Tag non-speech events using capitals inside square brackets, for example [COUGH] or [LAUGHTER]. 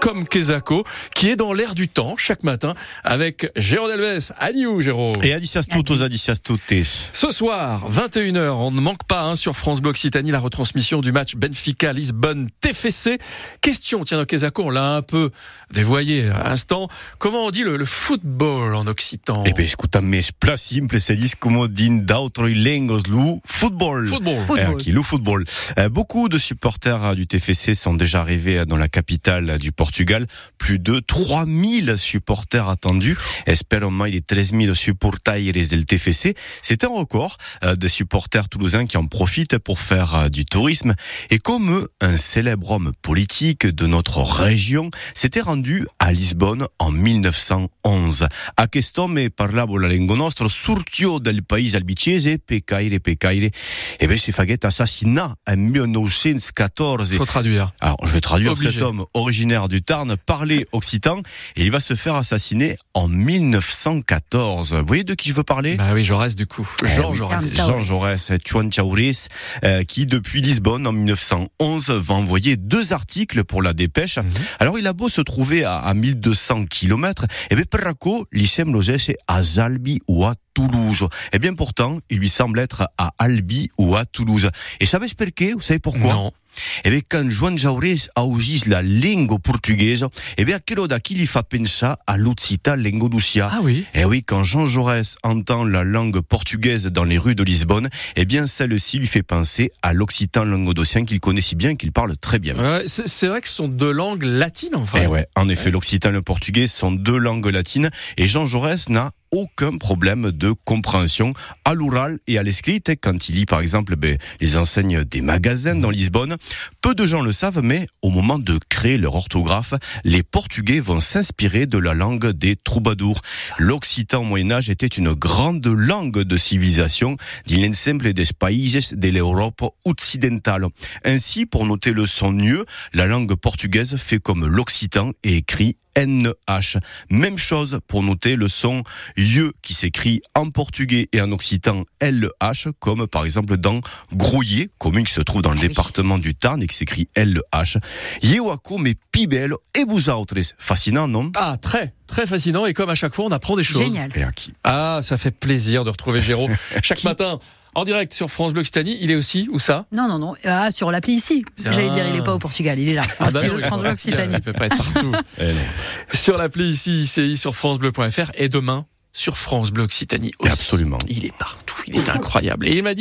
comme Kesako, qui est dans l'air du temps chaque matin avec Jérôme Delves. Adieu, Jérôme? Et Adicias Tutos, Adicias Tutes. Ce soir, 21h, on ne manque pas hein, sur France Bleu Occitanie la retransmission du match Benfica-Lisbonne TFC. Question, tiens, Kesako, on l'a un peu dévoyé à l'instant. Comment on dit le, le football en occitan? Eh ben, escuta, mais plat simple, c'est dit comme din d'autres lingos lu football. Football. Eh, qui loue football. Euh, beaucoup de supporters du TFC sont déjà arrivés dans la capitale du Portugal. Plus de 3000 supporters attendus. Espérons il y 13 000 supporters del TFC. C'est un record euh, des supporters toulousains qui en profitent pour faire euh, du tourisme. Et comme un célèbre homme politique de notre région s'était rendu à Lisbonne en 1911. A questo me parlavo la lingua nostra, surtio del paese albicese, pecaire, pecaire. Et bien, c'est faguet assassinat en 1914. Faut traduire. Alors, je vais traduire Obligé. cet homme originaire du Tarn, parler occitan, et il va se faire assassiner en 1914. Vous voyez de qui je veux parler? Bah oui, Jaurès du coup. Jean Eh oui. Jaurès. Jean Jaurès, Chuan Chauris, euh, qui depuis Lisbonne en 1911 va envoyer deux articles pour la dépêche. Mhm. Alors il a beau se trouver à, à 1200 km, et bien Perraco, l'Issem Logé, c'est à Zalbi ou à Toulouse. Et bien pourtant, il lui semble être à Albi ou à Toulouse. Et savez expliquer Vous savez pourquoi? Non. Eh bien, quand Joan Jaurès a la langue portugaise, eh bien, quello da qui lui fait penser à l'Occita Lengoducia. Ah oui. Eh oui, quand Jean Jaurès entend la langue portugaise dans les rues de Lisbonne, eh bien, celle-ci lui fait penser à l'occitan languedocien qu'il connaît si bien qu'il parle très bien. C'est vrai que ce sont deux langues latines en fait. Eh ouais, en effet, l'occitan et le portugais sont deux langues latines et Jean Jaurès n'a aucun problème de compréhension à l'oral et à l'escrit quand il lit par exemple ben, les enseignes des magasins dans Lisbonne. Peu de gens le savent, mais au moment de créer leur orthographe, les Portugais vont s'inspirer de la langue des troubadours. L'occitan au Moyen-Âge était une grande langue de civilisation de l'ensemble des países de l'Europe occidentale. Ainsi, pour noter le son mieux, la langue portugaise fait comme l'occitan et écrit NH. Même chose pour noter le son YE qui s'écrit en portugais et en occitan LH, comme par exemple dans Grouillet, commune qui se trouve dans le Ah oui. département du Tarn et qui s'écrit LH. Yewako me pibel et vous autres. Fascinant, non? Ah, très, très fascinant. Et comme à chaque fois, on apprend des choses. Génial. Et à qui? Ah, ça fait plaisir de retrouver Jérôme [LAUGHS] chaque matin en direct sur France Bleu Occitanie. Il est aussi où ça? Non, non, non. Ah, sur l'appli ici. Ah. J'allais dire, il est pas au Portugal, il est là. En bah oui, France Bleu Occitanie. [LAUGHS] Il peut pas être partout. [LAUGHS] Eh sur l'appli ici, ICI, sur francebleu.fr et demain sur France Bleu Occitanie aussi. Absolument. Il est partout. Il est incroyable. Et il m'a dit